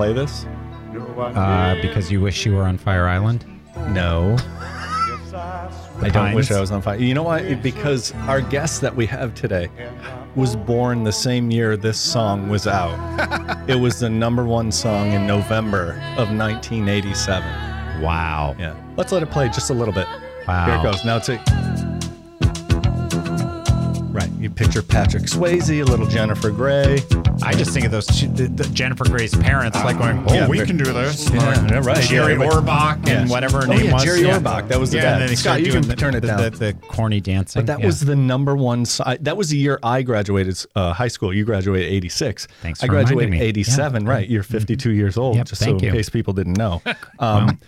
play this? Uh, because you wish you were on Fire Island. No. I don't wish I was on fire. You know why? Because our guest that we have today was born the same year this song was out. it was the number one song in November of 1987. Wow. Yeah. Let's let it play just a little bit. Wow. Here it goes. Now it's a. Right. You picture Patrick Swayze, a little Jennifer Grey. I just think of those two, the, the Jennifer Grey's parents, like going, "Oh, Yeah, we can do this." Yeah, yeah, right. Jerry Yeah, but- Orbach and whatever her Oh, name yeah, was. Jerry Orbach. That was the yeah, guy. And then they Scott, you can the, turn it the, down. The, the corny dancing. But that yeah. was the number one. So that was the year I graduated uh, high school. You graduated '86. Thanks I for reminding graduated '87. Yeah. Right. You're 52 years old. Yep, just thank so in you. case people didn't know. Um,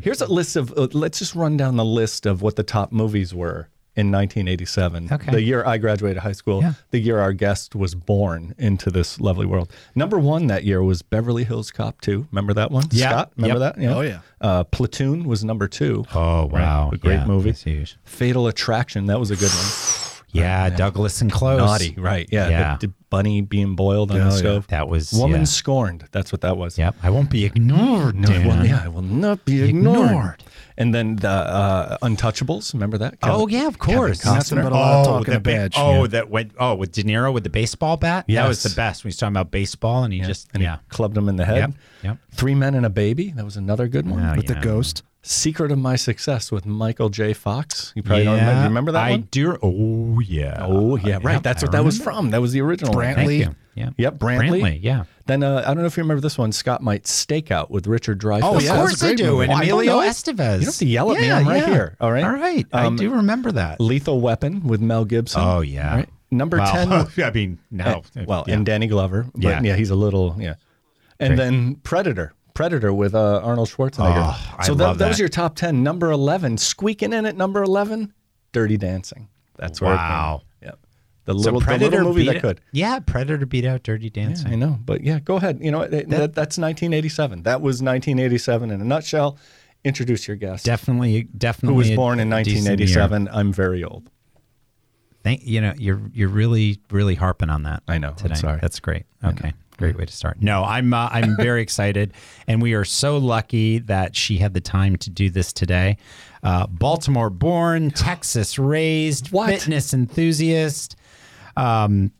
Here's a list of. Uh, let's just run down the list of what the top movies were in 1987. Okay. The year I graduated high school. Yeah. The year our guest was born into this lovely world. Number one that year was Beverly Hills Cop 2. Remember that one? Yeah. Scott, remember Yep. that? Oh, yeah. Uh, Platoon was number two. Oh wow, a great Yeah, movie. huge. Fatal Attraction. That was a good one. Yeah, Douglas and Close. Naughty, right? Yeah, Yeah. The, the bunny being boiled on Yeah, the yeah. stove. That was Woman yeah. scorned. That's what that was. Yep. I won't be ignored. No, Dan. well, yeah, I will not be ignored. Ignored. And then the uh, Untouchables. Remember that? Oh yeah, of course. Kevin Nothing but a lot of talking the ba- badge. oh, yeah. that went. Oh, with De Niro with the baseball bat. That was the best. When he's talking about baseball, and he just and yeah. he clubbed him in the head. Yep. Yep. Three Men and a Baby. That was another good one. Oh, with yeah. the ghost. Secret of My Success with Michael J. Fox. You probably yeah, don't remember. You remember that I one? do. Oh yeah. Oh yeah, right. Yep, That's I what that was from. That was the original. one. Brantley. Thank you. Yeah. Yep, Brantley. Yeah. Then uh, I don't know if you remember this one. Scott might Stakeout with Richard Dreyfuss. Oh, of yeah, that's course a I great do. movie. And I don't Emilio. Estevez. You don't have to yell at me. I'm right yeah. here. All right. All right. Um, I do remember that. Lethal Weapon with Mel Gibson. Oh yeah. Right. Number Well, 10. I mean, no. Eh, well, yeah. and Danny Glover. But Yeah. yeah. he's a little, yeah. And Great. then Predator. Predator with uh, Arnold Schwarzenegger. Oh, so love that, was your top 10. Number 11, squeaking in at number 11, Dirty Dancing. That's where Wow. it came. Yeah. The So little, the Predator little movie that it- could. Yeah, Predator beat out Dirty Dancing. I know. But yeah, go ahead. You know, that, that, that's 1987. That was 1987 in a nutshell. Introduce your guest. Definitely, definitely. who was born in 1987. I'm very old. Thank you know you're you're really really harping on that. I know. I'm Today. sorry. That's great. Okay. Great way to start. No, I'm uh, I'm very excited, and we are so lucky that she had the time to do this today. Uh, Baltimore born, Texas raised, What? fitness enthusiast, um,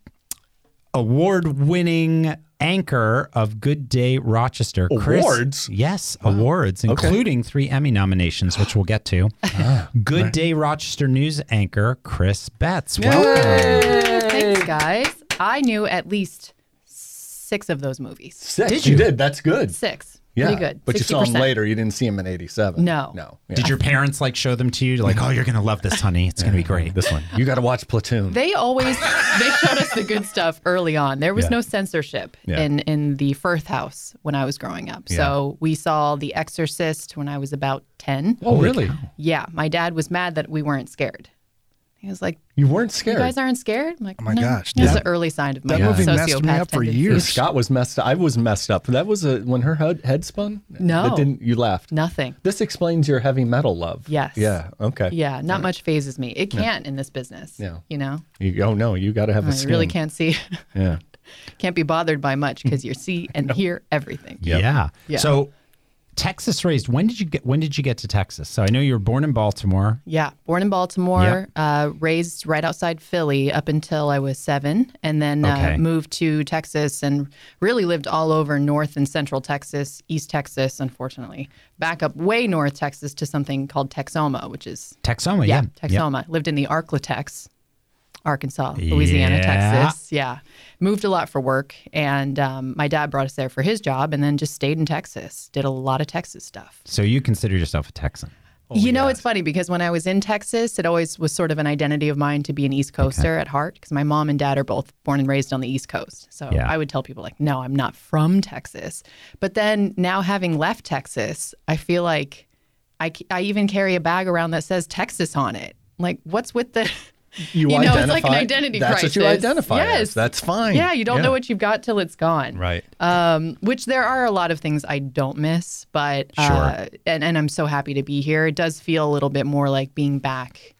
award winning anchor of Good Day Rochester. Chris- Awards? yes, awards, including three Emmy nominations, which we'll get to. Ah, Good Day Rochester news anchor Chris Betts. Welcome. Thanks, guys. I knew at least six of those movies. Six. Did you? you? did. That's good. Six. Yeah. Pretty good. But you saw him 60%. later. You didn't see him in 87. No. No. Yeah. Did your parents like show them to you? Like, oh, you're gonna love this, honey. It's gonna be great. This one. You got to watch Platoon. They always they showed us the good stuff early on. There was Yeah. no censorship Yeah. in in the Firth house when I was growing up. So we saw The Exorcist when I was about 10. oh, really? Yeah, my dad was mad that we weren't scared. He was like, You weren't scared. "You guys aren't scared?" I'm like, Oh my no. gosh, This is that- the early sign of my that movie messed me up for tendencies. years. Scott was messed up. I was messed up. That was a when her head, head spun. No. That didn't. You laughed. Nothing. This explains your heavy metal love. Yes. Yeah. Okay. Yeah, not much phases me. It can't in this business. Yeah. You know, You, oh no, you got to have a I skin. really can't see, Yeah. can't be bothered by much because you see and hear everything. Yeah. Yeah. So, Texas raised. When did you get? When did you get to Texas? So I know you were born in Baltimore. Yeah, born in Baltimore, uh, raised right outside Philly up until I was seven, and then Okay. uh, moved to Texas and really lived all over North and Central Texas, East Texas, unfortunately. Back up way North Texas to something called Texoma, which is, Texoma. yeah, Yeah. Texoma. Lived in the Arklatex, Arkansas, Louisiana, Yeah. Texas. Yeah. Moved a lot for work, and um, my dad brought us there for his job, and then just stayed in Texas. Did a lot of Texas stuff. So you consider yourself a Texan? you know, it's funny because when I was in Texas, it always was sort of an identity of mine to be an East Coaster at heart because my mom and dad are both born and raised on the East Coast. So Yeah. I would tell people, like, no, I'm not from Texas. But then now having left Texas, I feel like I, I even carry a bag around that says Texas on it. Like, what's with the. You, You know, it's like an identity That's crisis. what you identify Yes. as. That's fine. Yeah, you don't know what you've got till it's gone. Right. Um, which there are a lot of things I don't miss, but uh, and and I'm so happy to be here. It does feel a little bit more like being back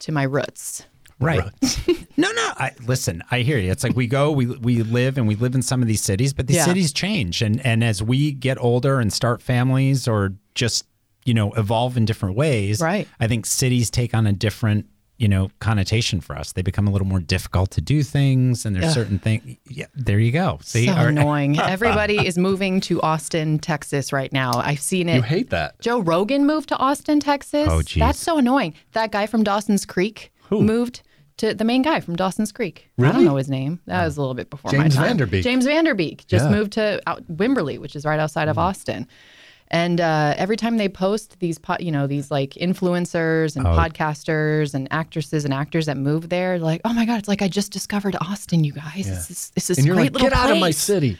to my roots. Right. No, no. I, listen, I hear you. It's like we go, we we live, and we live in some of these cities, but these Yeah. cities change, and and as we get older and start families, or just you know evolve in different ways, Right. I think cities take on a different you know connotation for us. They become a little more difficult to do things, and there's certain things. Yeah, there you go. See, so All right. annoying. Everybody is moving to Austin, Texas right now. I've seen it. You hate that. Joe Rogan moved to Austin, Texas. Oh, geez. That's so annoying. That guy from Dawson's Creek Who? moved to the main guy from Dawson's Creek. Really? I don't know his name. That was a little bit before James my time. Van Der Beek. James Van Der Beek just Yeah. moved to out Wimberley, which is right outside of mm-hmm. Austin. And uh, every time they post these, po- you know, these like influencers and podcasters and actresses and actors that move there, like, oh my god, it's like I just discovered Austin, you guys. This is this is And great like, little get out of my city.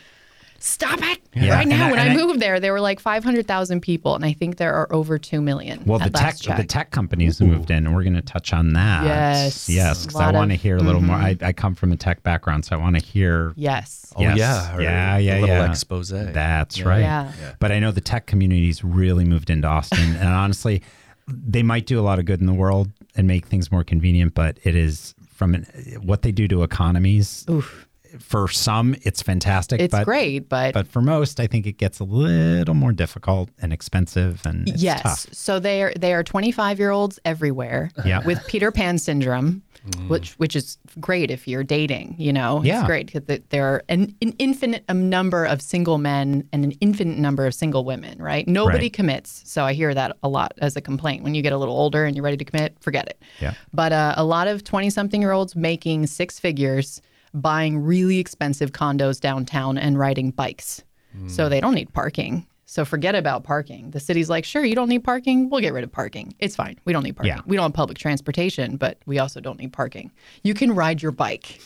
Stop it Yeah. right now. I- when and I, I- moved there, there were like 500,000 people, and I think there are over 2 million. Well, the tech last the tech companies have moved in, and we're going to touch on that. Yes. yes, because A I lot want to hear a little more. Mm-hmm. I, I come from a tech background, so I want to hear. Yes. Oh Yes. yeah, or yeah, a little yeah. expose. That's right. Yeah. But I know the tech community's really moved into Austin, and honestly, they might do a lot of good in the world and make things more convenient. But it is from an, what they do to economies. Oof. For some, it's fantastic. It's but, great, but, But for most, I think it gets a little more difficult and expensive, and it's yes. tough. So they are they are 25 year olds everywhere Yeah. with Peter Pan syndrome. Which, which is great if you're dating, you know, Yeah. it's great because there are an, an infinite um, number of single men and an infinite number of single women, right? Nobody Right. commits. So I hear that a lot as a complaint. When you get a little older and you're ready to commit, forget it. Yeah. But uh, a lot of 20 something year olds making six figures, buying really expensive condos downtown and riding bikes. So they don't need parking. So forget about parking. The city's like, sure, you don't need parking. We'll get rid of parking. It's fine. We don't need parking. Yeah. We don't have public transportation, but we also don't need parking. You can ride your bike.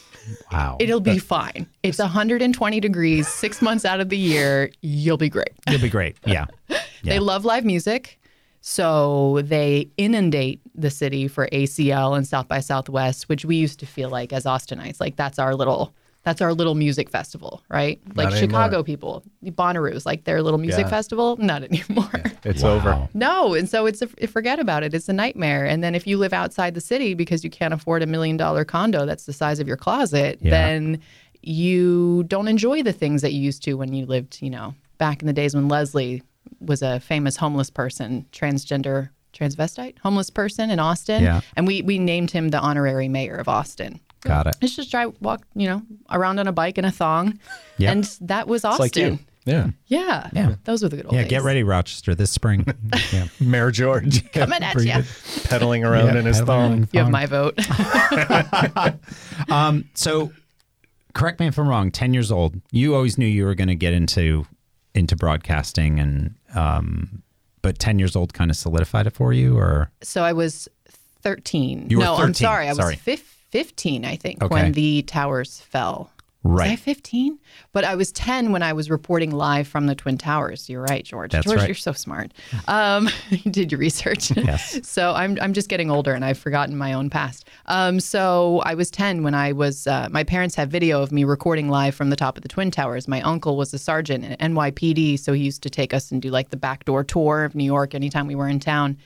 Wow. It'll be fine. It's 120 degrees, six months out of the year. You'll be great. You'll be great. Yeah. They love live music. So they inundate the city for ACL and South by Southwest, which we used to feel like as Austinites, like that's our little that's our little music festival, right? Like Not Chicago anymore. people, Bonnaroo's, like their little music Yeah. festival, not anymore. It's Wow. over. No, and so it's a forget about it. It's a nightmare. And then if you live outside the city because you can't afford a million dollar condo that's the size of your closet, Yeah. then you don't enjoy the things that you used to when you lived, you know, back in the days when Leslie was a famous homeless person, transgender transvestite homeless person in Austin. Yeah. And we we named him the honorary mayor of Austin. Got it. It's just drive walk, you know, around on a bike in a thong. Yep. And that was It's Austin. like you. Yeah. Yeah. Yeah. Those were the good old Yeah. days. Get ready, Rochester, this spring. Yeah. Mayor George Coming at you. pedaling around Yeah, in his pedaling thong. You have my vote. Um, so correct me if I'm wrong, 10 years old, you always knew you were going to get into into broadcasting and um but 10 years old kind of solidified it for you or So I was 13. You no, I'm sorry. I was sorry. fif- 15, I think, Okay. when the towers fell. Was I Right. 15? But I was 10 when I was reporting live from the Twin Towers. You're right, George. That's George, right. you're so smart. Um, you did your research. Yes. so I'm, I'm just getting older and I've forgotten my own past. Um, so I was 10 when I was, uh, my parents have video of me recording live from the top of the Twin Towers. My uncle was a sergeant at NYPD. So he used to take us and do like the backdoor tour of New York anytime we were in town.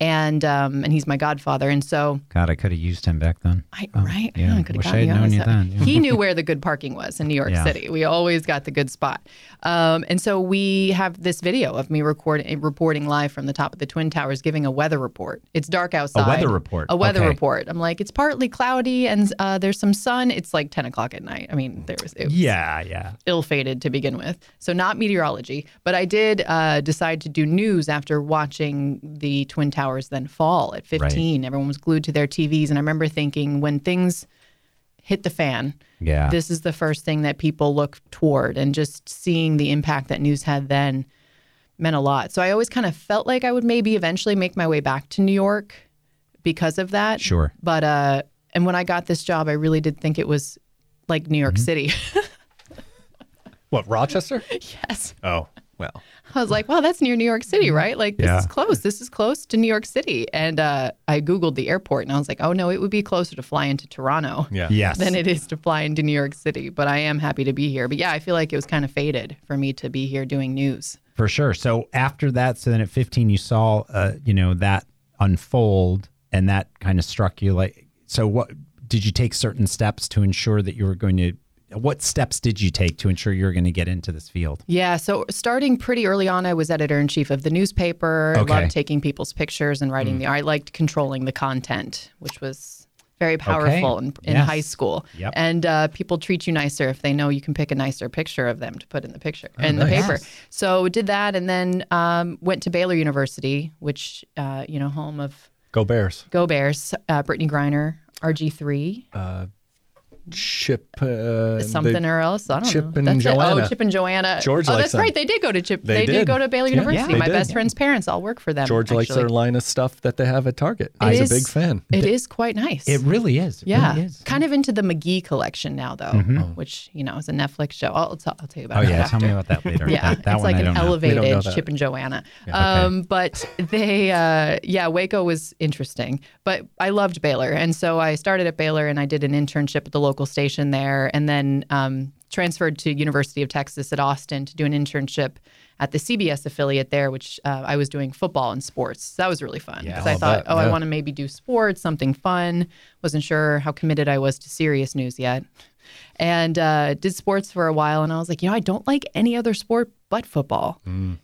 And um, and he's my godfather. And so God, I could have used him back then. I, Oh, right? yeah. I could Wish I had known you then, yeah. He knew where the good parking was in New York Yeah. City. We always got the good spot. Um, and so we have this video of me recording, reporting live from the top of the Twin Towers, giving a weather report. It's dark outside. A weather report. A weather Okay. report. I'm like, it's partly cloudy and uh, there's some sun. It's like 10 o'clock at night. I mean, there was it was Yeah, yeah. ill-fated to begin with. So not meteorology, but I did uh, decide to do news after watching the Twin Towers then fall at 15. Everyone was glued to their TVs, and I remember thinking when things hit the fan, Yeah. this is the first thing that people look toward, and just seeing the impact that news had then meant a lot. So I always kind of felt like I would maybe eventually make my way back to New York because of that. Sure. But uh, and when I got this job, I really did think it was like New York Mm-hmm. City. What, Rochester? yes. Oh, well. I was like, wow, that's near New York City, right? Like, this Yeah. is close. This is close to New York City. And uh, I Googled the airport and I was like, oh, no, it would be closer to fly into Toronto Yeah. Yes. than it is to fly into New York City. But I am happy to be here. But yeah, I feel like it was kind of fated for me to be here doing news. For sure. So after that, so then at 15, you saw, uh, you know, that unfold and that kind of struck you like, so what, did you take certain steps to ensure that you were going to? What steps did you take to ensure you were going to get into this field? Yeah, so starting pretty early on, I was editor in chief of the newspaper. Okay. I loved taking people's pictures and writing the. Art. I liked controlling the content, which was very powerful in, in Yes. high school. Yep. And uh, people treat you nicer if they know you can pick a nicer picture of them to put in the picture in the paper. Yes. So did that, and then um, went to Baylor University, which uh, you know, home of Go Bears. Go Bears, uh, Brittney Griner, RG three. Chip. Uh, something they- or else. I don't Chip know. and That's it. Joanna. Oh, Chip and Joanna. George oh, likes that's them. right. They did go to Chip. They They, did. did. go to Baylor Yeah, University. My did. best friend's parents all work for them. George likes their line of stuff that they have at Target. It He's is- a big fan. It is quite nice. It really is. It yeah, really is. kind of into the McGee collection now, though, which you know is a Netflix show. I'll, t- I'll tell you about. Oh it yeah, after. tell me about that later. Yeah, that, that it's one like I an don't elevated. Chip and Joanna. Um, but they, uh, yeah, Waco was interesting. But I loved Baylor, and so I started at Baylor, and I did an internship at the local station there, and then um, transferred to University of Texas at Austin to do an internship at the CBS affiliate there, which uh, I was doing football and sports. So that was really fun because I'll I thought, bet, oh, I want to maybe do sports, something fun. Wasn't sure how committed I was to serious news yet and uh, did sports for a while. And I was like, you know, I don't like any other sport but football.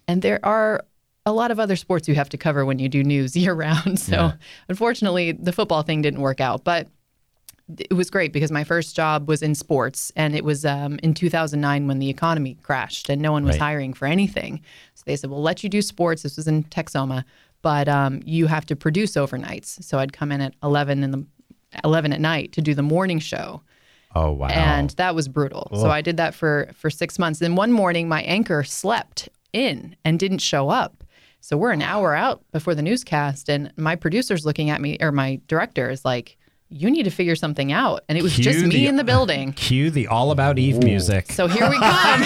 And there are a lot of other sports you have to cover when you do news year round. So unfortunately, the football thing didn't work out. But it was great because my first job was in sports, and it was um, in 2009 when the economy crashed and no one was Right. hiring for anything. So they said, "We'll let you do sports." This was in Texoma, but um, you have to produce overnights. So I'd come in at 11 in the 11 at night to do the morning show Oh wow. and that was brutal. So I did that for for six months. And one morning, my anchor slept in and didn't show up. So we're an hour out before the newscast, and my producer's looking at me, or my director is like, "You need to figure something out." And it was Cue just me the- in the building. Cue the All About Eve music. So here we come.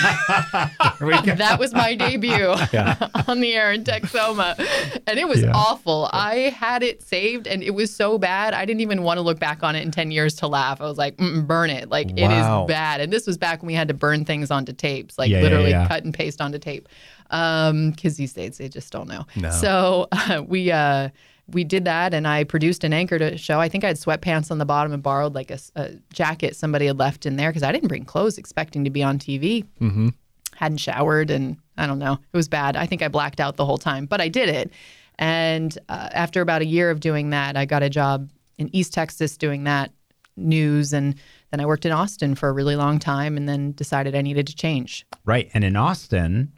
that was my debut on the air in Texoma. And it was Yeah. awful. I had it saved and it was so bad. I didn't even want to look back on it in 10 years to laugh. I was like, burn it. Like, it Wow. is bad. And this was back when we had to burn things onto tapes, like Yeah, yeah, literally yeah. cut and paste onto tape. Um, Because these days they just don't know. No. So uh, we, uh, we did that and I produced an anchor to show. I think I had sweatpants on the bottom and borrowed like a jacket somebody had left in there because I didn't bring clothes expecting to be on TV hadn't showered and I don't know. It was bad. I think I blacked out the whole time, but I did it. And uh, after about a year of doing that, I got a job in East Texas doing that news. And then I worked in Austin for a really long time and then decided I needed to change. right. And in Austin,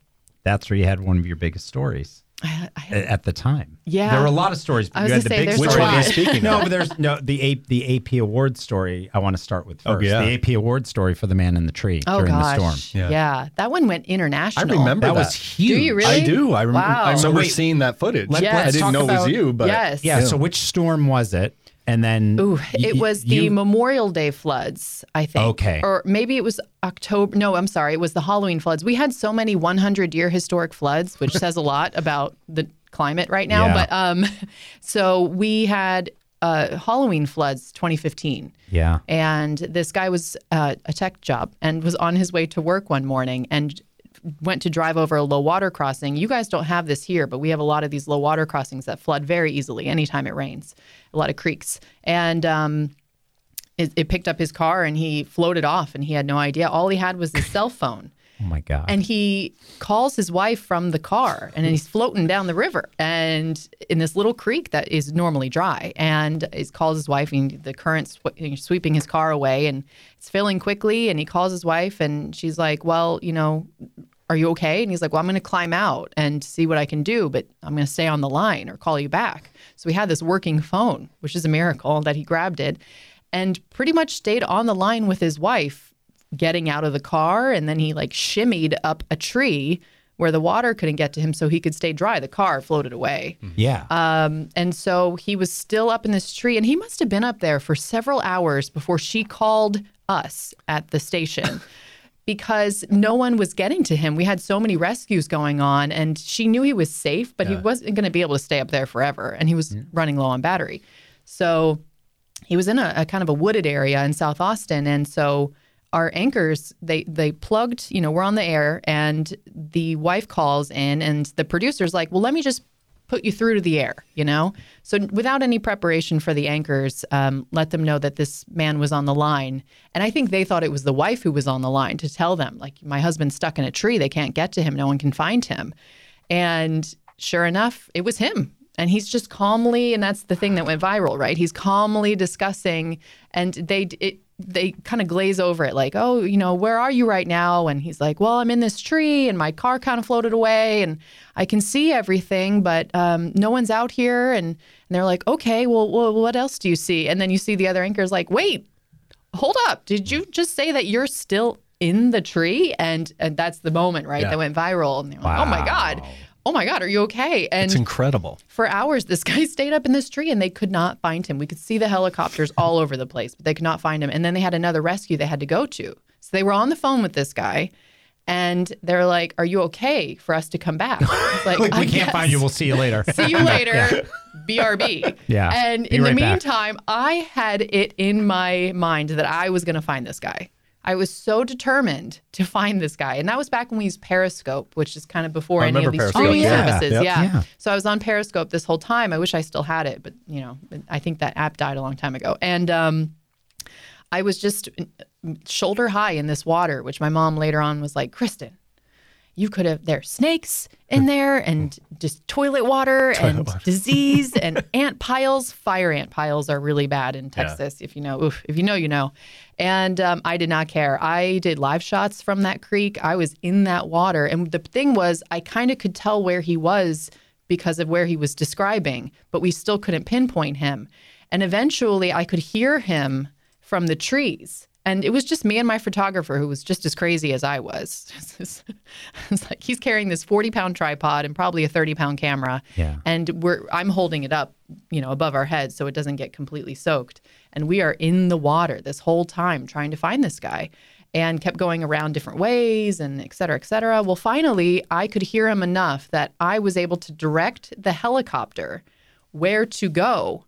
that's where you had one of your biggest stories I, I, a- at the time. Yeah. There were a lot of stories. But I was you had gonna the say, big there's a Which story. one are you speaking No, but there's no the A, the AP award story. I want to start with Oh, first. yeah. The AP award story for the man in the tree oh during gosh. the storm. Yeah. yeah. That one went international. I remember That that. was huge. Do you really? I do. I, rem- Wow. I So remember wait, seeing that footage. let- Yes. I didn't talk know it was you, but Yes. Yeah. So which storm was it? And then Ooh, it y- was the you- Memorial Day floods, I think. Okay. Or maybe it was October. No, I'm sorry. It was the Halloween floods. We had so many 100 year historic floods, which says a lot about the climate right now. Yeah. But um, so we had uh, Halloween floods 2015. Yeah. And this guy was uh, a tech job and was on his way to work one morning and went to drive over a low water crossing. You guys don't have this here, but we have a lot of these low water crossings that flood very easily anytime it rains, a lot of creeks. And um, it, it picked up his car and he floated off and he had no idea. All he had was his cell phone. Oh my God. And he calls his wife from the car and he's floating down the river and in this little creek that is normally dry. And he calls his wife and the current's sweeping his car away and it's filling quickly. And he calls his wife and she's like, Well, you know, are you okay? And he's like, Well, I'm going to climb out and see what I can do, but I'm going to stay on the line or call you back. So we had this working phone, which is a miracle that he grabbed it and pretty much stayed on the line with his wife getting out of the car and then he like shimmied up a tree where the water couldn't get to him so he could stay dry the car floated away yeah. um, and so he was still up in this tree and he must have been up there for several hours before she called us at the station because no one was getting to him. We had so many rescues going on and she knew he was safe but he wasn't going to be able to stay up there forever and he was running low on battery. So he was in a, a kind of a wooded area in South Austin, and so our anchors they they plugged. You know, we're on the air, and the wife calls in, and the producer's like, "Well, let me just put you through to the air, you know? So without any preparation for the anchors, um, let them know that this man was on the line. And I think they thought it was the wife who was on the line to tell them, like, my husband's stuck in a tree. They can't get to him. No one can find him. And sure enough, it was him. And he's just calmly, and that's the thing that went viral, right? He's calmly discussing, and they, it, they kind of glaze over it like, oh, you know, where are you right now? And he's like, well, I'm in this tree and my car kind of floated away and I can see everything, but um, no one's out here. And, and they're like, okay, well, well, what else do you see? And then you see the other anchors like, wait, hold up. Did you just say that you're still in the tree? And, and that's the moment, right? Yeah. That went viral. And they're like, oh my God. Oh my God, are you okay? And It's incredible. for hours this guy stayed up in this tree and they could not find him we could see the helicopters all over the place but they could not find him and then they had another rescue they had to go to so they were on the phone with this guy and they're like are you okay for us to come back It's like, Like, "I we can't guess. find you. We'll see you later. see you later brb Yeah. and Be in the right back. meantime i had it in my mind that i was going to find this guy I was so determined to find this guy. And that was back when we used Periscope, which is kind of before I any of these Periscope. streaming Oh, yeah. services. Yep. Yeah. Yeah. So I was on Periscope this whole time. I wish I still had it, but you know, I think that app died a long time ago. And um, I was just shoulder high in this water, which my mom later on was like, Kristen, you could have there's snakes in there and just toilet water and disease and ant piles. Fire ant piles are really bad in Texas. If you know, oof, if you know, you know. And um, I did not care. I did live shots from that creek. I was in that water, and the thing was, I kind of could tell where he was because of where he was describing, but we still couldn't pinpoint him. And eventually, I could hear him from the trees. And it was just me and my photographer who was just as crazy as I was. it's like he's carrying this 40 pound tripod and probably a 30 pound camera. Yeah. And we're I'm holding it up, you know, above our heads so it doesn't get completely soaked. And we are in the water this whole time trying to find this guy and kept going around different ways and et cetera, et cetera. Well, finally, I could hear him enough that I was able to direct the helicopter where to go.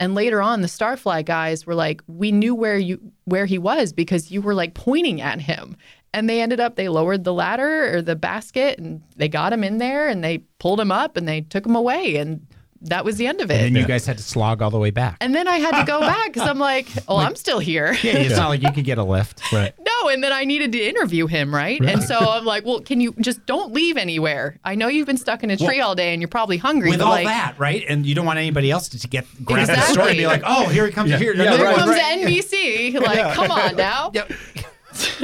And later on, the STAR Flight guys were like, "We knew where you where he was because you were like pointing at him." And they ended up they lowered the ladder or the basket and they got him in there and they pulled him up and they took him away and that was the end of it. And then you guys had to slog all the way back. And then I had to go back because I'm like, oh, I'm still here. Yeah, it's not like you could get a lift. Right. no, and then I needed to interview him, right? right? And so I'm like, well, can you just don't leave anywhere? I know you've been stuck in a tree all day and you're probably hungry. With but all like, that, right? And you don't want anybody else to, to get grab the story and be like, oh, here he comes. Here, Yeah, Here right, comes right. NBC. Like, come on now. Yep.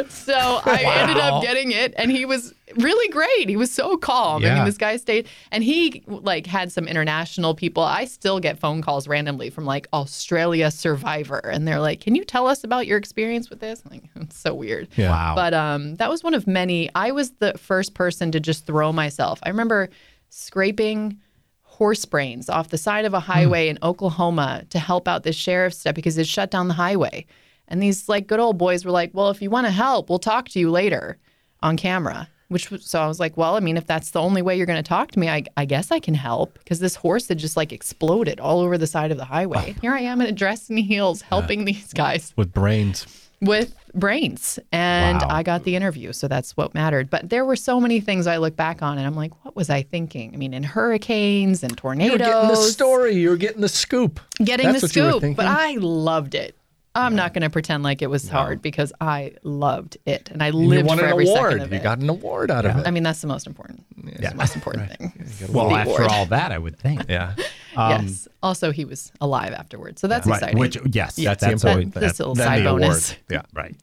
So I ended up getting it, and he was really great. He was so calm. I mean, this guy stayed, and he like had some international people. I still get phone calls randomly from like Australia Survivor, and they're like, "Can you tell us about your experience with this?" I'm like, it's so weird. Yeah. Wow. But um, that was one of many. I was the first person to just throw myself. I remember scraping horse brains off the side of a highway in Oklahoma to help out the sheriff's step because it shut down the highway. And these like good old boys were like, "Well, if you want to help, we'll talk to you later on camera." Which was, so I was like, "Well, I mean, if that's the only way you're going to talk to me, I, I guess I can help." Because this horse had just like exploded all over the side of the highway. Here I am in a dress and heels helping these guys With brains. with brains and Wow. I got the interview so that's what mattered but there were so many things I look back on and I'm like what was I thinking I mean in hurricanes and tornadoes. You tornadoes were getting the story. you're getting the scoop. getting That's the what you were scoop but I loved it I'm not going to pretend like it was hard because I loved it and I And you lived won for an every second award. of You it got an award out of it. I mean that's the most important it's the most important thing well, The after award. all that, I would think. yeah. yes also he was alive afterwards so that's Right. exciting Which, yes, Yeah, That's the that's important That- this thing. little Then side the award. bonus. Yeah. Right.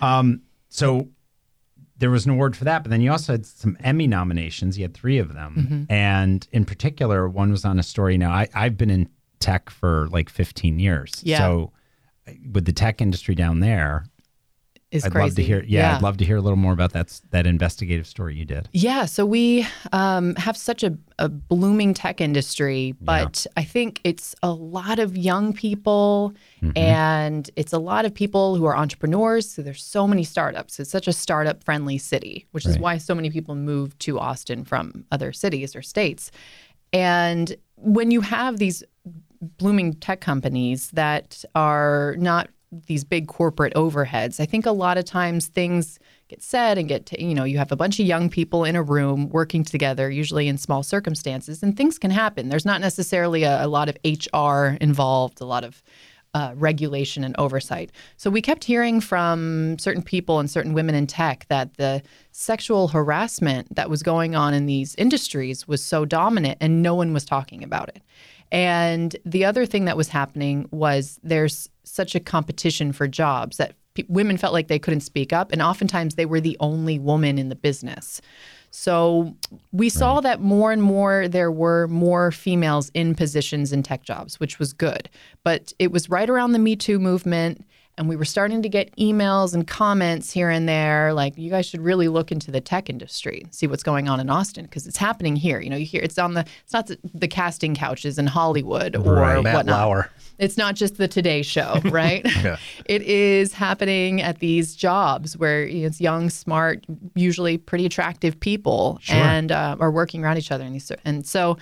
Um, so there was an award for that, but then you also had some Emmy nominations. You had three of them. Mm-hmm. And in particular, one was on a story. Now, I, I've been in tech for like 15 years. Yeah. So with the tech industry down there, is I'd crazy love to hear. Yeah, I'd love to hear a little more about that that investigative story you did. Yeah, so we um, have such a, a blooming tech industry, but I think it's a lot of young people and it's a lot of people who are entrepreneurs. So there's so many startups. It's such a startup friendly city, which is why so many people move to Austin from other cities or states. And when you have these blooming tech companies that are not these big corporate overheads. I think a lot of times things get said and get to, you know, you have a bunch of young people in a room working together, usually in small circumstances, and things can happen. There's not necessarily a, a lot of HR involved, a lot of uh, regulation and oversight. So we kept hearing from certain people and certain women in tech that the sexual harassment that was going on in these industries was so dominant and no one was talking about it. And the other thing that was happening was there's such a competition for jobs that p- women felt like they couldn't speak up, and oftentimes they were the only woman in the business. So we saw that more and more there were more females in positions in tech jobs, which was good. But it was right around the Me Too movement and we were starting to get emails and comments here and there like you guys should really look into the tech industry see what's going on in austin because it's happening here you know you hear it's on the it's not the, the casting couches in hollywood or Right. Matt whatnot Lauer. it's not just the Today Show, right? yeah. It is happening at these jobs where it's young, smart, usually pretty attractive people, and uh, are working around each other. And these, and so,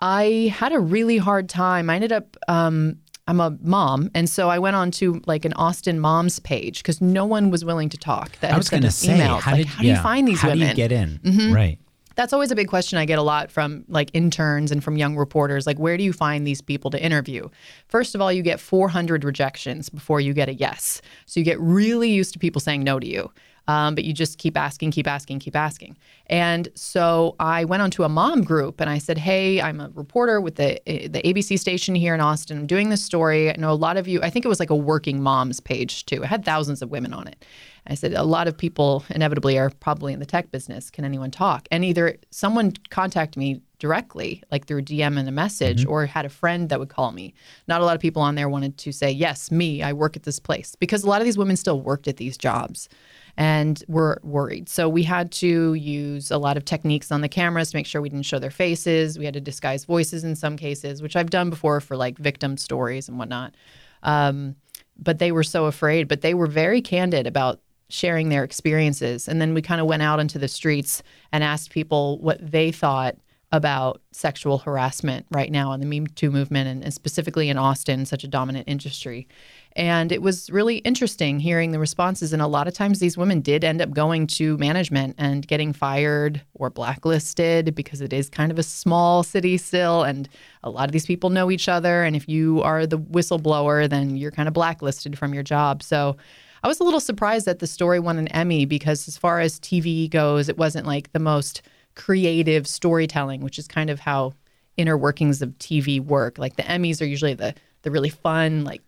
I had a really hard time. I ended up. Um, I'm a mom, and so I went on to like an Austin moms page because no one was willing to talk. That I was going to say, emails. how like, did how do you find these how women? do Mm-hmm. you get in? Right. That's always a big question I get a lot from like interns and from young reporters. Like, where do you find these people to interview? First of all, you get 400 rejections before you get a yes. So you get really used to people saying no to you. Um, but you just keep asking, keep asking, keep asking. And so I went onto a mom group and I said, "Hey, I'm a reporter with the the ABC station here in Austin. I'm doing this story. I know a lot of you. I think it was like a working moms page too. It had thousands of women on it. I said, a lot of people inevitably are probably in the tech business. Can anyone talk? And either someone contact me directly, like through a DM and a message, or had a friend that would call me. Not a lot of people on there wanted to say, yes, me, I work at this place. Because a lot of these women still worked at these jobs and were worried. So we had to use a lot of techniques on the cameras to make sure we didn't show their faces. We had to disguise voices in some cases, which I've done before for like victim stories and whatnot. Um, but they were so afraid, but they were very candid about sharing their experiences. And then we kind of went out into the streets and asked people what they thought about sexual harassment right now in the Me Too movement and, and specifically in Austin, such a dominant industry. And it was really interesting hearing the responses. And a lot of times these women did end up going to management and getting fired or blacklisted because it is kind of a small city still. And a lot of these people know each other. And if you are the whistleblower, then you're kind of blacklisted from your job. So I was a little surprised that the story won an Emmy because, as far as TV goes, it wasn't like the most creative storytelling, which is kind of how inner workings of TV work. Like the Emmys are usually the the really fun, like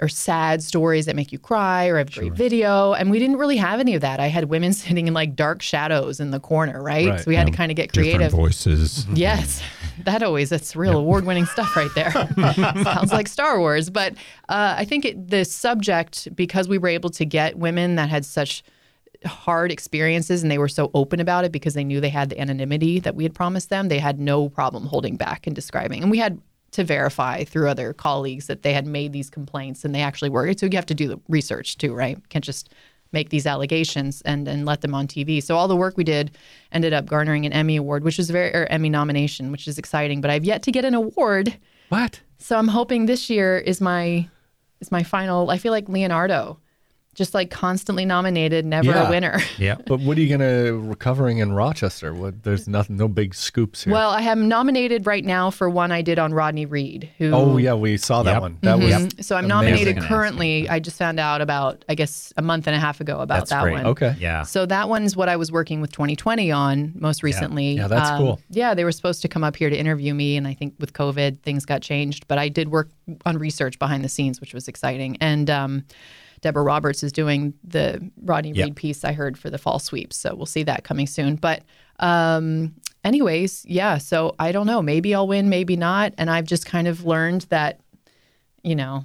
or sad stories that make you cry or have great video. And we didn't really have any of that. I had women sitting in like dark shadows in the corner, right? Right. So we had to kind of get Different creative. voices. Yes, that always that's real award-winning stuff right there. Sounds like Star Wars, but uh, I think it, the subject because we were able to get women that had such hard experiences and they were so open about it because they knew they had the anonymity that we had promised them. They had no problem holding back and describing, and we had to verify through other colleagues that they had made these complaints and they actually were. So you have to do the research too, right? Can't just make these allegations and and let them on TV. So all the work we did ended up garnering an Emmy award, which is very or Emmy nomination, which is exciting. But I've yet to get an award, What? so I'm hoping this year is my is my final. I feel like Leonardo, just like constantly nominated, never Yeah. a winner. Yeah. But what are you gonna recovering in Rochester? What? There's nothing, no big scoops here. Well, I am nominated right now for one I did on Rodney Reed, who oh yeah, we saw that Yep. one. That was Mhm. So I'm amazing. nominated Amazing. currently. I just found out about, I guess, a month and a half ago about That's that great. one. Okay. Yeah. So that one's what I was working with 2020 on most recently. Um, Yeah, that's cool. Yeah, they were supposed to come up here to interview me, and I think with COVID things got changed. But I did work on research behind the scenes, which was exciting. And um, Deborah Roberts is doing the Rodney Yep. Reed piece I heard for the fall sweeps, so we'll see that coming soon. But um, anyways, yeah. So I don't know. Maybe I'll win, maybe not. And I've just kind of learned that, you know,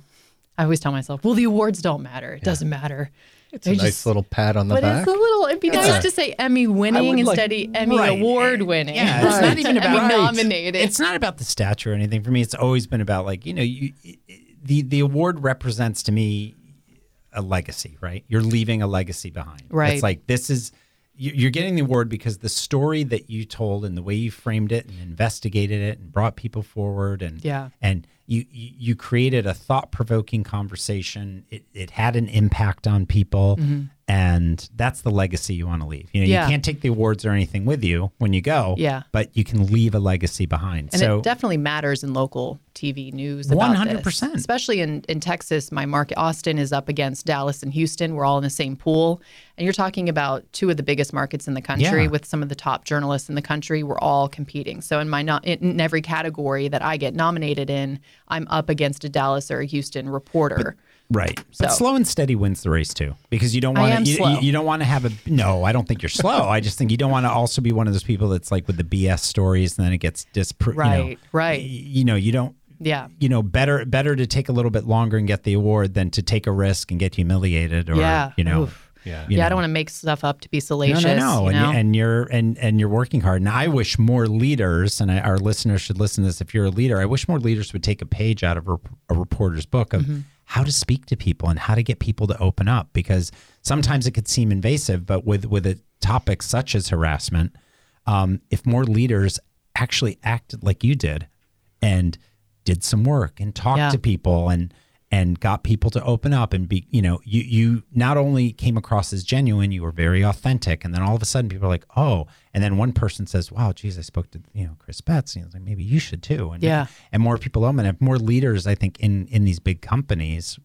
I always tell myself, well, the awards don't matter. It doesn't matter. It's a nice little pat on the But back. it's a little. It'd be nice to say Emmy winning would like- instead of Emmy Right. award winning. Yeah, it's not even about Emmy nominated. It's not about the stature or anything for me. It's always been about like you know you the the award represents to me a legacy, right? You're leaving a legacy behind. Right. It's like this is you- you're getting the award because the story that you told and the way you framed it and investigated it and brought people forward and Yeah. and you you created a thought provoking conversation. It it had an impact on people, mm-hmm. And that's the legacy you want to leave. You know, Yeah. you can't take the awards or anything with you when you go. Yeah. but you can leave a legacy behind. And so it definitely matters in local TV news. 100%. Especially in, in Texas, my market, Austin, is up against Dallas and Houston. We're all in the same pool. And you're talking about two of the biggest markets in the country Yeah. with some of the top journalists in the country. We're all competing. So in my no, in every category that I get nominated in, I'm up against a Dallas or a Houston reporter. Right. But slow and steady wins the race too, because you don't want to. You, you, you don't want to have a. No, I don't think you're slow. I just think you don't want to also be one of those people that's like with the BS stories, and then it gets disproved. Right, You know, right. You know, you don't. yeah. You know, better better to take a little bit longer and get the award than to take a risk and get humiliated or Yeah. you know. Oof. Yeah. you yeah, I don't want to make stuff up to be salacious. no, no, you and, know? you- and you're and and you're working hard. And I wish more leaders, and I, our listeners should listen to this. If you're a leader, I wish more leaders would take a page out of a, a reporter's book of Mm-hmm. how to speak to people and how to get people to open up. Because sometimes it could seem invasive, but with with a topic such as harassment, um, if more leaders actually acted like you did and did some work and talked Yeah. to people and and got people to open up and be you know you you not only came across as genuine you were very authentic and then all of a sudden people are like oh and then one person says wow geez i spoke to you know chris betts you know like maybe you should too and Yeah. and more people open up more leaders i think in in these big companies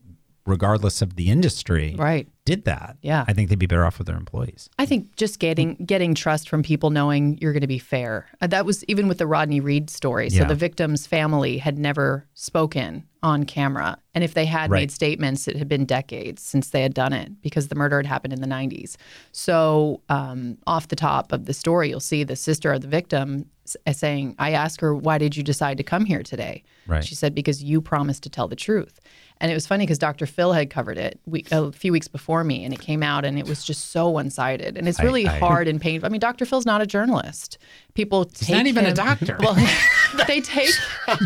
regardless of the industry Right. did that Yeah. i think they'd be better off with their employees I think just getting getting trust from people knowing you're going to be fair. Uh, That was even with the Rodney Reed story. So Yeah. the victim's family had never spoken on camera, and if they had Right. made statements, it had been decades since they had done it because the murder had happened in the 90s. So um, off the top of the story, you'll see the sister of the victim saying, "I asked her why did you decide to come here today?" Right. She said because you promised to tell the truth. And it was funny because Dr. Phil had covered it we, a few weeks before me, and it came out, and it was just so one-sided. And it's really I- hard and painful. I mean, Dr. Phil's not a journalist. People take not even a doctor. Well, they take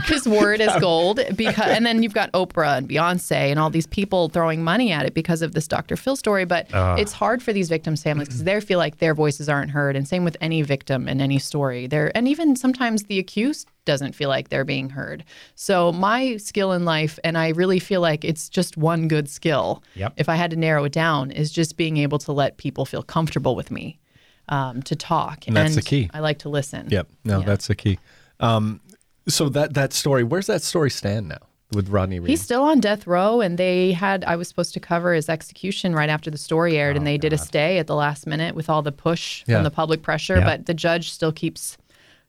his word as gold because, and then you've got Oprah and Beyonce and all these people throwing money at it because of this Dr. Phil story. But it's hard for these victims' families because they feel like their voices aren't heard. And same with any victim in any story. They're, and even sometimes the accused doesn't feel like they're being heard. So my skill in life, and I really feel like it's just one good skill. Yep. If I had to narrow it down, is just being able to let people feel comfortable with me. Um, to talk, And that's the key. I like to listen. Yep. No, Yeah. that's the key. Um, so that that story, where's that story stand now with Rodney Reed? He's still on death row, and they had. I was supposed to cover his execution right after the story aired, and they did a stay at the last minute with all the push Yeah. from the public pressure. Yeah. But the judge still keeps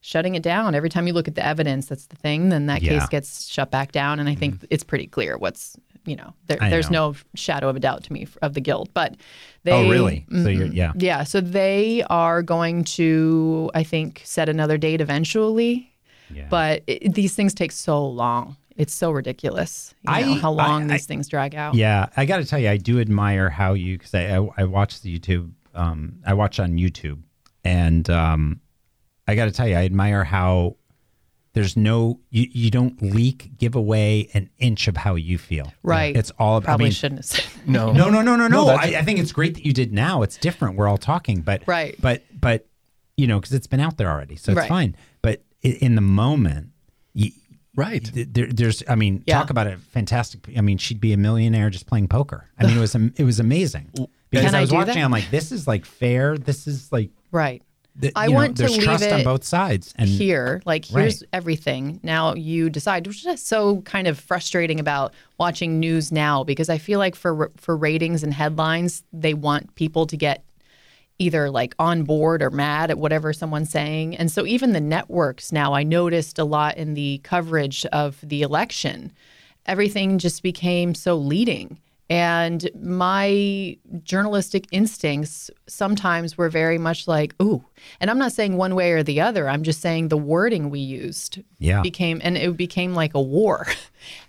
shutting it down. Every time you look at the evidence, that's the thing. Then that Yeah. case gets shut back down, and I think it's pretty clear what's you know. There, there's know. no shadow of a doubt to me f- of the guilt, but they. oh really so you're yeah Yeah, so they are going to, I think, set another date eventually. Yeah. But it, these things take so long. It's so ridiculous. You know, I- how long I- these things drag out. Yeah, I got to tell you, I do admire how you because I, I I watch the YouTube. Um, I watch on YouTube, and um, I got to tell you, I admire how there's no you you don't leak, give away an inch of how you feel. Right. It's all. I Probably mean, shouldn't have said. no, no, no, no, no, no. that's- I, I think it's great that you did now. It's different. We're all talking, but Right. But but you know, because it's been out there already, so it's Right. fine. But i- in the moment, you, right. there, there's i mean Yeah. talk about a fantastic i mean she'd be a millionaire just playing poker i mean it was it was amazing because Can i I was do watching that? i'm like this is like fair this is like Right. th- I you know, want to there's leave trust on it both sides and Here, like, here's Right. everything. Now you decide, which is just so kind of frustrating about watching news now because I feel like for for ratings and headlines, they want people to get either like on board or mad at whatever someone's saying. And so even the networks now, I noticed a lot in the coverage of the election, everything just became so leading. And my journalistic instincts sometimes were very much like, ooh. And I'm not saying one way or the other. I'm just saying the wording we used Yeah. became, and it became like a war.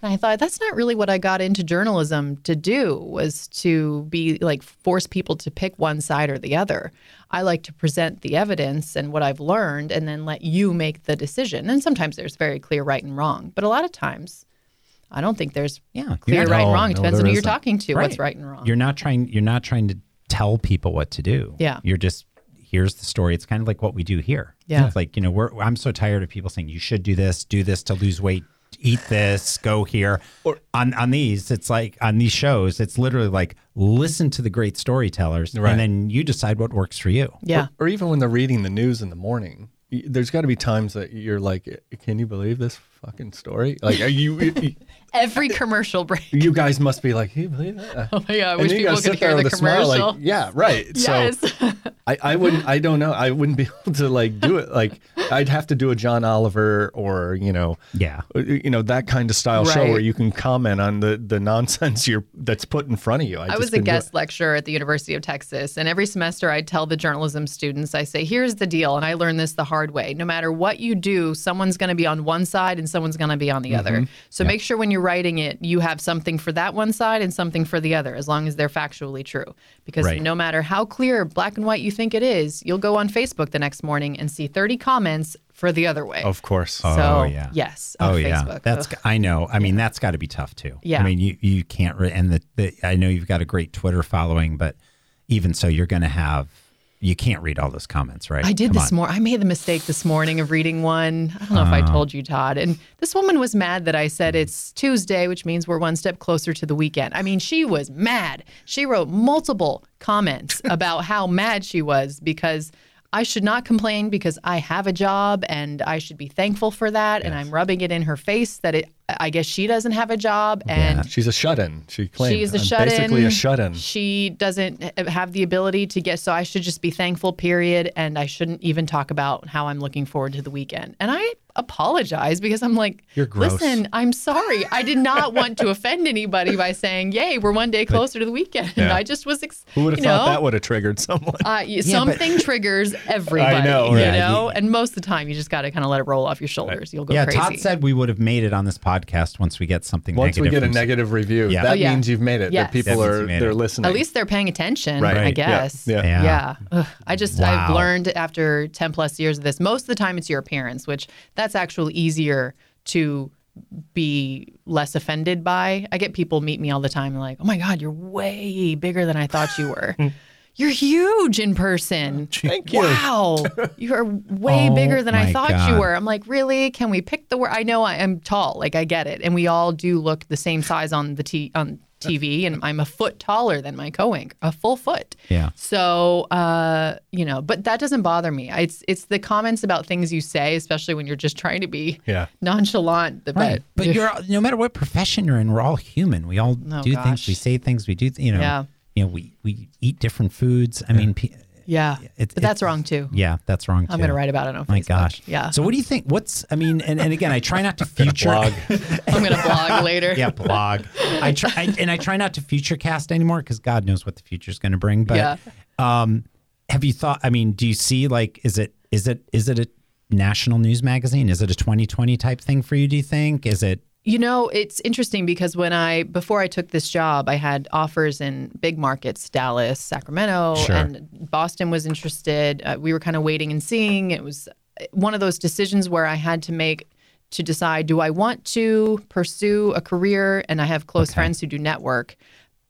And I thought that's not really what I got into journalism to do was to be like force people to pick one side or the other. I like to present the evidence and what I've learned and then let you make the decision. And sometimes there's very clear right and wrong, but a lot of times I don't think there's yeah clear not- right and wrong. It no, depends on who you're talking to, what's right and wrong. you're not trying you're not trying to tell people what to do Yeah. you're just here's the story it's kind of like what we do here Yeah. it's like you know we're i'm so tired of people saying you should do this do this to lose weight eat this, go here. Or, on on these, it's like on these shows, it's literally like listen to the great storytellers, Right. and then you decide what works for you. Yeah. Or even when they're reading the news in the morning, there's got to be times that you're like, "Can you believe this fucking story?" Like, are you? You- Every commercial break. you guys must be like, "Can you believe that?" Oh my god! I And wish you people could sit there hear the with a smile, commercial. like, yeah, right. yes. So I, I wouldn't. I don't know. I wouldn't be able to like do it. Like I'd have to do a John Oliver or you know, Yeah. you know that kind of style show where you can comment on the the nonsense you're that's put in front of you. I, I was a couldn't do it. guest lecturer at the University of Texas, and every semester I tell the journalism students, I say, here's the deal, and I learned this the hard way. No matter what you do, someone's going to be on one side and someone's going to be on the Mm-hmm. other. So make sure when you're writing it, you have something for that one side and something for the other, as long as they're factually true. Because Right. no matter how clear, black and white you think it is, you'll go on Facebook the next morning and see 30 comments for the other way. Of course. so, Oh, yeah. yes, Oh on yeah, that's Ugh. I know. I mean, that's got to be tough too. Yeah. I mean, you you can't. Re- and the, the I know you've got a great Twitter following, but even so, you're going to have you can't read all those comments, right? I did Come this morning. I made the mistake this morning of reading one. I don't know if I oh. told you, Todd. And this woman was mad that I said mm. it's Tuesday, which means we're one step closer to the weekend. I mean, she was mad. She wrote multiple comments about how mad she was because I should not complain because I have a job and I should be thankful for that. And I'm rubbing it in her face that it. I guess she doesn't have a job and She's a shut-in. She claims She's a I'm shut-in. basically a shut-in. She doesn't have the ability to get, so I should just be thankful, period. And I shouldn't even talk about how I'm looking forward to the weekend. And I apologize because I'm like, You're gross. listen, I'm sorry. I did not want to offend anybody by saying, yay, we're one day closer to the weekend. Yeah. I just was, ex- Who would have you thought know, that would have triggered someone? uh, y- something triggers everybody, know, you right. know? And most of the time, you just got to kind of let it roll off your shoulders. You'll go Yeah, crazy. Todd said we would have made it on this podcast once we get something. Once we negative get a negative review, Yeah. that Oh, yeah. means you've made it. Yes. That people That are they're it. listening. At least they're paying attention, Right. I guess. Yeah. Yeah. Yeah. Ugh, I just I've learned after 10 plus years of this, most of the time it's your appearance, which that's actually easier to be less offended by. I get people meet me all the time like, "Oh my god, you're way bigger than I thought you were." You're huge in person. Thank you. Wow. You're way Oh bigger than I thought God. you were. I'm like, really? Can we pick the word? I know I am tall. Like I get it. And we all do look the same size on the t- on TV and I'm a foot taller than my co-anchor, a full foot. Yeah. So, uh, you know, but that doesn't bother me. It's it's the comments about things you say, especially when you're just trying to be Yeah. nonchalant. But, Right. But you're no matter what profession you're in, we're all human. We all Oh, do gosh. things. We say things. We do. th- You know. Yeah. You know. We we eat different foods. I mean. Pe- yeah, It's- but that's it's- wong too. yeah, that's wrong. Too. I'm going to write about it on My gosh. Yeah. So what do you think? What's I mean, and, and again, I try not to future Blog. I'm going to blog later. yeah, blog. I try I, and I try not to future cast anymore because God knows what the future is going to bring. But Yeah. um, have you thought? I mean, do you see like is it is it is it a national news magazine? Is it a 2020 type thing for you? Do you think? Is it? You know, it's interesting because when I before I took this job, I had offers in big markets, Dallas, Sacramento, Sure. and Boston was interested. Uh, we were kind of waiting and seeing. It was one of those decisions where I had to make to decide: do I want to pursue a career? And I have close friends who do network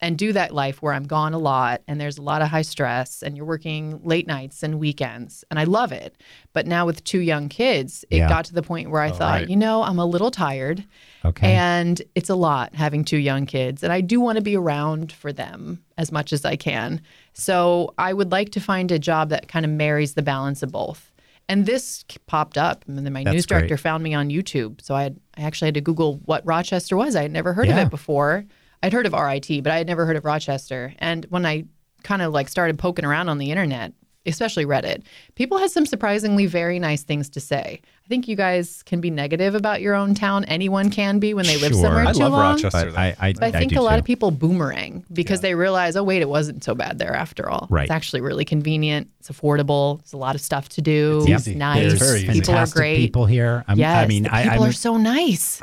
and do that life where I'm gone a lot and there's a lot of high stress and you're working late nights and weekends and I love it. But now with two young kids, it Yeah. got to the point where I thought, right. you know, I'm a little tired. Okay. And it's a lot having two young kids. And I do want to be around for them as much as I can. So I would like to find a job that kind of marries the balance of both. And this popped up, and then my That's news director great. found me on YouTube. So I, had, I actually had to Google what Rochester was. I had never heard Yeah. of it before. I'd heard of RIT, but I had never heard of Rochester. And when I kind of like started poking around on the internet, especially Reddit, people had some surprisingly very nice things to say. I think you guys can be negative about your own town. Anyone can be when they live Sure. somewhere I too love long. Rochester. But I I, But I think do a lot too. of people boomerang because they realize, oh wait, it wasn't so bad there after all. Right. It's actually really convenient. It's affordable. It's a lot of stuff to do. It's It's, easy. nice. It's. People are great. People here. I'm, yes, I mean, the people I'm, are so nice.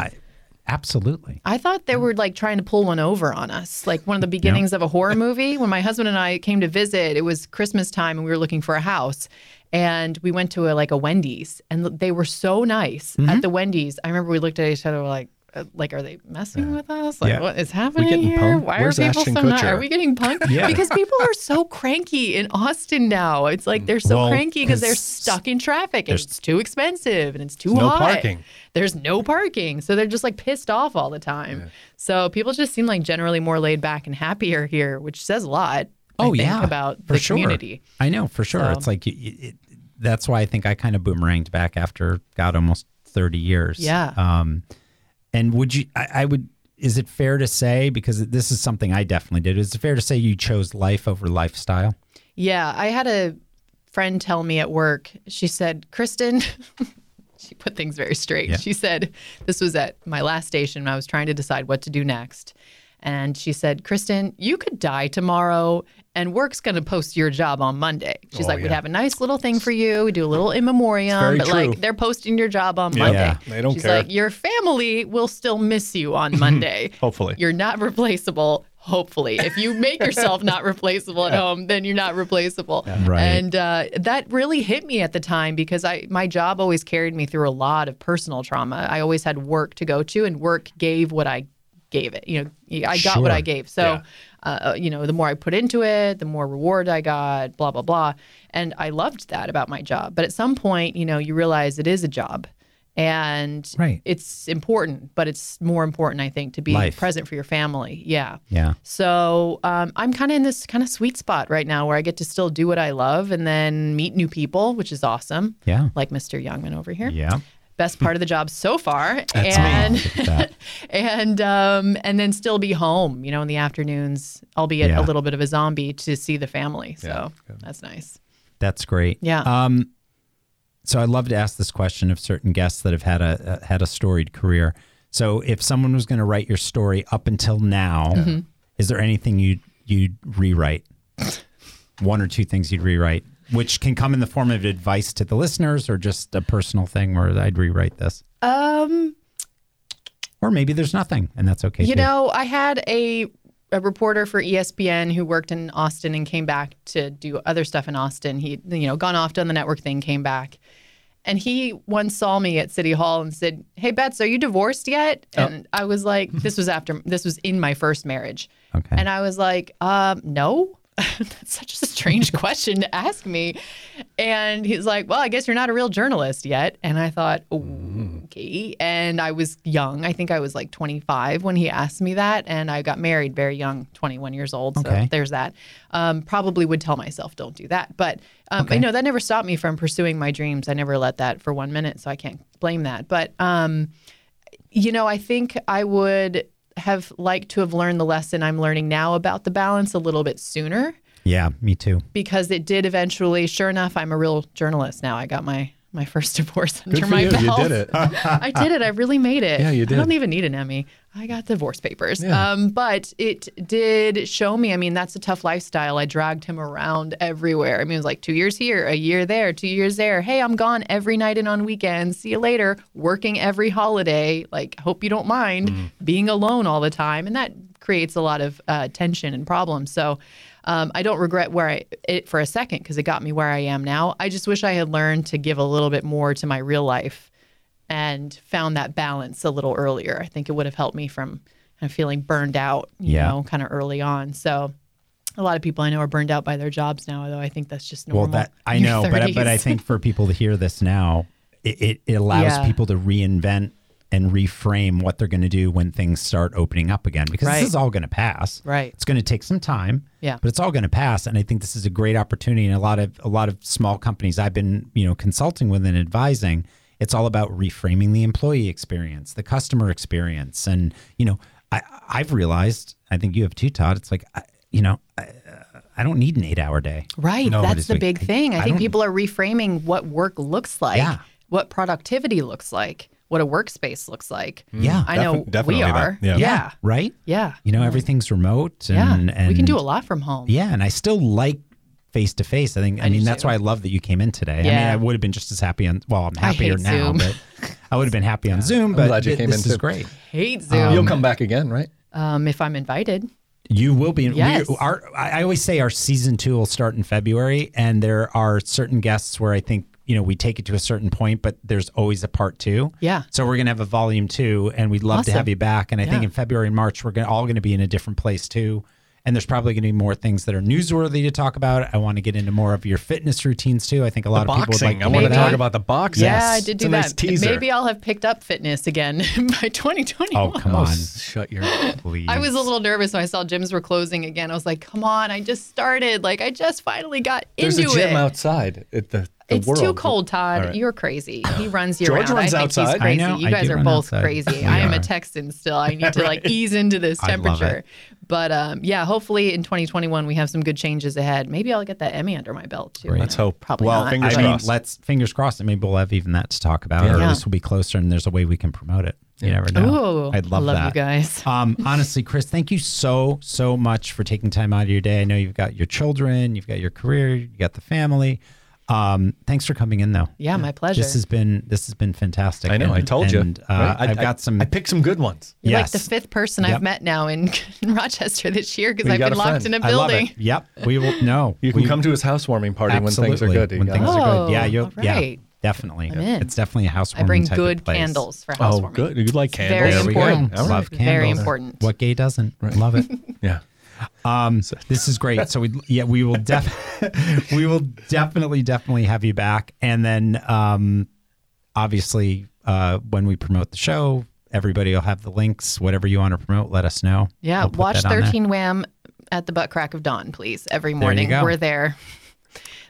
Absolutely. I thought they were like trying to pull one over on us, like one of the beginnings of a horror movie. When my husband and I came to visit, it was Christmas time and we were looking for a house. And we went to a, like a Wendy's and they were so nice Mm-hmm. at the Wendy's. I remember we looked at each other like, like, are they messing with us? Like, Yeah. what is happening here? punked? Why Where's are people Ashton so not? Are we getting punked? Yeah. Because people are so cranky in Austin now. It's like they're so Well, cranky because they're stuck in traffic and it's too expensive and it's too no hot. parking. There's no parking. So they're just like pissed off all the time. So people just seem like generally more laid back and happier here, which says a lot. Oh yeah, about for the sure. community. I know for sure. So- It's like you- it, that's why I think I kind of boomeranged back after God almost thirty years. Yeah. Um, and would you? I, I would. Is it fair to say because this is something I definitely did? Is it fair to say you chose life over lifestyle? Yeah, I had a friend tell me at work. She said, "Kristen." she put things very straight. Yeah. She said, "This was at my last station. when I was trying to decide what to do next." And she said, Kristen, you could die tomorrow and work's going to post your job on Monday. She's Oh, like, we'd have a nice little thing for you. We do a little in memoriam, but true. like they're posting your job on Yeah. Monday. Yeah. They don't She's care. like, your family will still miss you on Monday. Hopefully. You're not replaceable. Hopefully, if you make yourself not replaceable at home, then you're not replaceable. Right. And uh, that really hit me at the time because I my job always carried me through a lot of personal trauma. I always had work to go to, and work gave what I gave it. You know, I got what I gave. So, uh, you know, the more I put into it, the more reward I got. Blah blah blah. And I loved that about my job. But at some point, you know, you realize it is a job. And Right. it's important, but it's more important, I think, to be Life. present for your family. Yeah. Yeah. So um, I'm kind of in this kind of sweet spot right now where I get to still do what I love and then meet new people, which is awesome. Yeah. Like Mr. Youngman over here. Yeah. Best part of the job so far. That's and me. Look at that. and um, and then still be home, you know, in the afternoons, albeit Yeah. a little bit of a zombie to see the family. So Yeah. that's nice. That's great. Yeah. Um, so I love to ask this question of certain guests that have had a, a had a storied career. So if someone was going to write your story up until now, Mm-hmm. is there anything you you'd rewrite? One or two things you'd rewrite, which can come in the form of advice to the listeners, or just a personal thing where I'd rewrite this, Um, or maybe there's nothing, and that's okay. You too. know, I had a a reporter for ESPN who worked in Austin and came back to do other stuff in Austin. He, you know, gone off done the network thing, came back. And he once saw me at City Hall and said, "Hey, Bets, are you divorced yet?" And I was like, "This was after this was in my first marriage." Okay. And I was like, um, no. That's such a strange question to ask me. And he's like, well, I guess you're not a real journalist yet. And I thought, okay. And I was young. I think I was like 25 when he asked me that. And I got married very young, 21 years old. So Okay. there's that. Um, probably would tell myself, don't do that. But, um, Okay. you know, that never stopped me from pursuing my dreams. I never let that for one minute. So I can't blame that. But, um, you know, I think I would have liked to have learned the lesson I'm learning now about the balance a little bit sooner yeah, me too. because it did eventually. Sure enough, I'm a real journalist now. I got my my first divorce under for my you. belt. You did it. I did it. I really made it. Yeah, you I don't even need an Emmy. I got divorce papers. Yeah. Um, but it did show me. I mean, that's a tough lifestyle. I dragged him around everywhere. I mean, it was like two years here, a year there, two years there. Hey, I'm gone every night and on weekends. See you later. Working every holiday. Like, hope you don't mind Mm-hmm. being alone all the time, and that creates a lot of uh, tension and problems. So. Um, I don't regret where I it for a second because it got me where I am now. I just wish I had learned to give a little bit more to my real life and found that balance a little earlier. I think it would have helped me from kind of feeling burned out, you Yeah. know, kind of early on. So a lot of people I know are burned out by their jobs now, though I think that's just normal. Well, that I know, but but I think for people to hear this now, it, it, it allows Yeah. people to reinvent and reframe what they're going to do when things start opening up again because Right. this is all going to pass. Right. It's going to take some time. Yeah. But it's all going to pass, and I think this is a great opportunity. And a lot of a lot of small companies I've been you know consulting with and advising. It's all about reframing the employee experience, the customer experience, and you know I I've realized I think you have too, Todd. It's like I, you know I, I don't need an eight hour day. Right. No, That's the big I- thing. I, I think people are reframing what work looks like, Yeah. what productivity looks like, what a workspace looks like. Yeah. I know Defi- definitely we are. Yeah. Yeah. Right. Yeah. You know, everything's remote. Yeah. And, and we can do a lot from home. Yeah, and I still like face to face. I think. I, I mean, that's too. why I love that you came in today. I mean, Yeah. I would have been just as happy on. Well, I'm happier now, Zoom. but I would have been happy on Zoom. But I'm glad you thi- came this in is great. Hate Zoom. You'll come back again, right? um, if I'm invited. You will be. Yes. we, our, I I always say our season two will start in February, and there are certain guests where I think you know we take it to a certain point, but there's always a part two. Yeah. So we're gonna have a volume two, and we'd love to have you back. And I think in February and March we're gonna all gonna be in a different place too. And there's probably going to be more things that are newsworthy to talk about. I want to get into more of your fitness routines too. I think a lot The of people would like I want to talk about the boxing. Yeah, Yes. I did It's do a that. nice teaser. Maybe I'll have picked up fitness again by 2021. Oh, come Oh, on, shut your. please. I was a little nervous when I saw gyms were closing again. I was like, come on, I just started. Like, I just finally got There's into it. There's a gym it. outside at the. The it's world. too cold, Todd. All right. You're crazy. He runs year George round. runs I think outside. he's I crazy. know. You guys do are both outside. crazy. We I am are. a Texan still. I need to like ease into this I love temperature. it. But um, yeah, hopefully in 2021 we have some good changes ahead. Maybe I'll get that Emmy under my belt too. Great. Let's hope. Probably well, not. fingers I mean, crossed. let's fingers crossed, and maybe we'll have even that to talk about, Yeah. or Yeah. this will be closer, and there's a way we can promote it. You never know. Ooh, I'd love, I love that. you guys. Um, honestly, Chris, thank you so so much for taking time out of your day. I know you've got your children, you've got your career, you got the family. Um, thanks for coming in, though. Yeah, my pleasure. This has been this has been fantastic. I know. I And- told you. Uh, Right? I, I've I- got some. I picked some good ones. You're yes. like the fifth person Yep. I've met now in, in Rochester this year because I've been locked friend. in a I love building. it. Yep. We will. No. You can we, come to his housewarming party when things are good. When got things it. are good. Oh, Yeah. You. all Yeah. right. Definitely. I'm in. It's definitely a housewarming I bring type good of place. candles for housewarming. Oh, housewarming. good. You like Very candles? There important. go. Love candles. Very important. What gay doesn't? Love it. Yeah. Um, this is great. So we, yeah, we will def, we will definitely, definitely have you back. And then, um, obviously, uh, when we promote the show, everybody will have the links. Whatever you want to promote, let us know. Yeah, watch that on there. 13 Wham at the butt crack of dawn, please. Every you morning. go. We're there.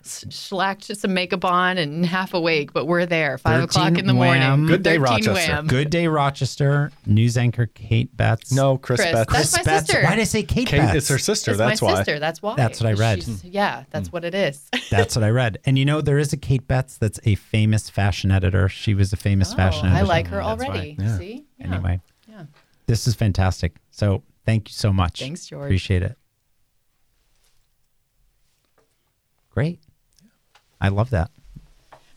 S- Slacked just some makeup on and half awake, but we're there. Five o'clock in the Wham. morning. Good day, Rochester. Wham. Good day, Rochester. News anchor Kate Betts. No, Chris, Chris, Betts. that's my Betts. sister. Why did I say Kate, Kate, Betts? it's her sister. It's that's my why. sister. That's why. That's what I read. She's- yeah, that's hmm. what it is. That's what I read. And you know, there is a Kate Betts that's a famous fashion editor. She was a famous oh, fashion Oh, editor. I like her already. Yeah. See? Yeah. Anyway, Yeah. this is fantastic. So thank you so much. Thanks, George. Appreciate it. Great. I love that.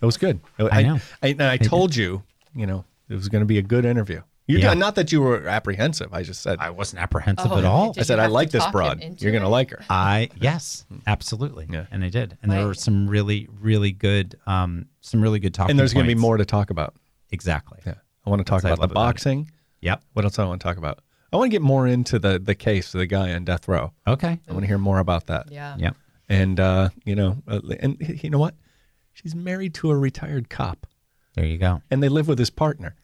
It was good. I know. I, and I told you, you know, it was going to be a good interview. You Yeah. not that you were apprehensive. I just said I wasn't apprehensive Oh, at all. I said I like this broad. You're going to like her. I yes, absolutely. Yeah. And I did. And there were some really, really good, um, some really good talking. And there's going to be more to talk about. Exactly. Yeah. I want to talk That's about the love about it. boxing. Yep. What else do I want to talk about? I want to get more into the the case of the guy on death row. Okay. I want to hear more about that. Yeah. Yep. And uh, you know, uh, and you know what? She's married to a retired cop, There you go. and they live with his partner,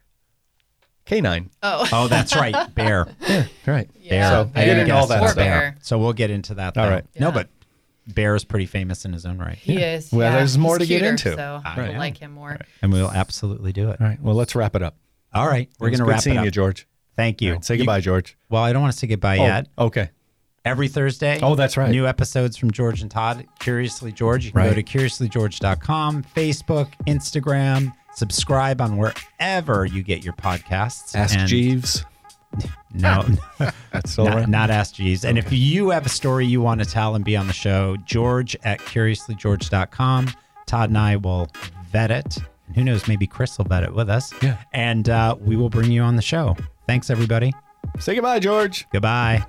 Canine. Oh, Oh, that's right. Bear. Yeah, right. Yeah. So Bear. I get into all that Poor. Bear. So we'll get into that. All though. right. No, but Bear is pretty famous in his own right. he is. Well, yeah. there's more He's to get into. So I I know. like him more. And we'll absolutely do it. All right. Well, let's wrap it up. All right. We're going to good wrap seeing it up. you, George. Thank you. All right, say You- goodbye, George. well, I don't want to say goodbye Oh, yet. okay. Every Thursday. Oh, that's right. New episodes from George and Todd. Curiously George. You can Right. go to curiouslygeorge.com, Facebook, Instagram. Subscribe on wherever you get your podcasts. Ask And- Jeeves. No, That's not, right. not Ask Jeeves. And if you have a story you want to tell and be on the show, George at curiouslygeorge.com. Todd and I will vet it. And who knows, maybe Chris will vet it with us. Yeah. And uh, we will bring you on the show. Thanks, everybody. Say goodbye, George. Goodbye.